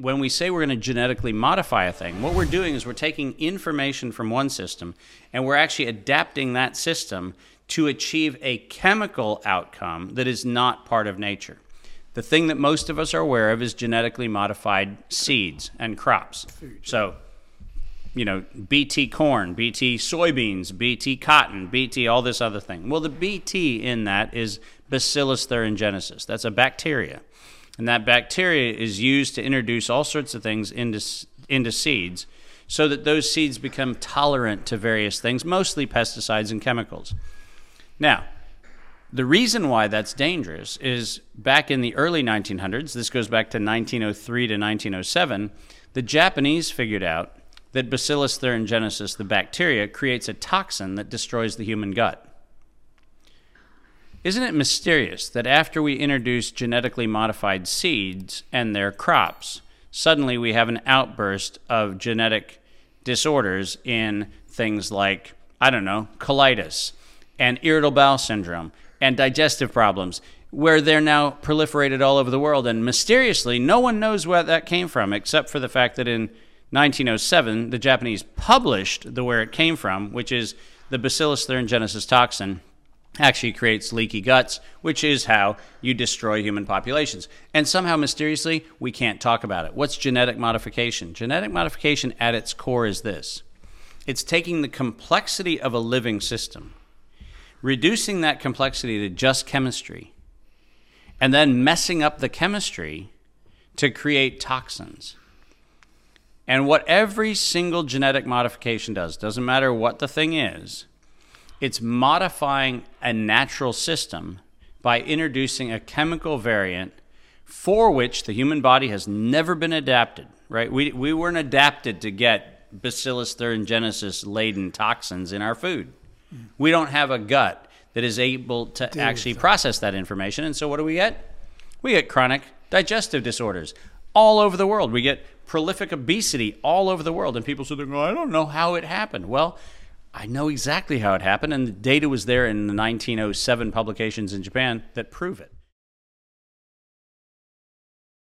when we say we're going to genetically modify a thing, what we're doing is we're taking information from one system and we're actually adapting that system to achieve a chemical outcome that is not part of nature. The thing that most of us are aware of is genetically modified seeds and crops. So, you know, BT corn, BT soybeans, BT cotton, BT all this other thing. Well, the BT in that is Bacillus thuringiensis. That's a bacteria. And that bacteria is used to introduce all sorts of things into, into seeds so that those seeds become tolerant to various things, mostly pesticides and chemicals. Now, the reason why that's dangerous is back in the early 1900s, this goes back to 1903 to 1907, the Japanese figured out that Bacillus thuringiensis, the bacteria, creates a toxin that destroys the human gut. Isn't it mysterious that after we introduce genetically modified seeds and their crops, suddenly we have an outburst of genetic disorders in things like, I don't know, colitis and irritable bowel syndrome and digestive problems, where they're now proliferated all over the world. And mysteriously, no one knows where that came from, except for the fact that in 1907, the Japanese published the where it came from, which is the Bacillus thuringiensis toxin actually creates leaky guts, which is how you destroy human populations. And somehow, mysteriously, we can't talk about it. What's genetic modification? Genetic modification at its core is this it's taking the complexity of a living system reducing that complexity to just chemistry, and then messing up the chemistry to create toxins. And what every single genetic modification does, doesn't matter what the thing is, it's modifying a natural system by introducing a chemical variant for which the human body has never been adapted, right? We, we weren't adapted to get Bacillus thuringiensis laden toxins in our food. We don't have a gut that is able to Deal actually process that information. And so what do we get? We get chronic digestive disorders all over the world. We get prolific obesity all over the world. And people say, I don't know how it happened. Well, I know exactly how it happened, and the data was there in the 1907 publications in Japan that prove it.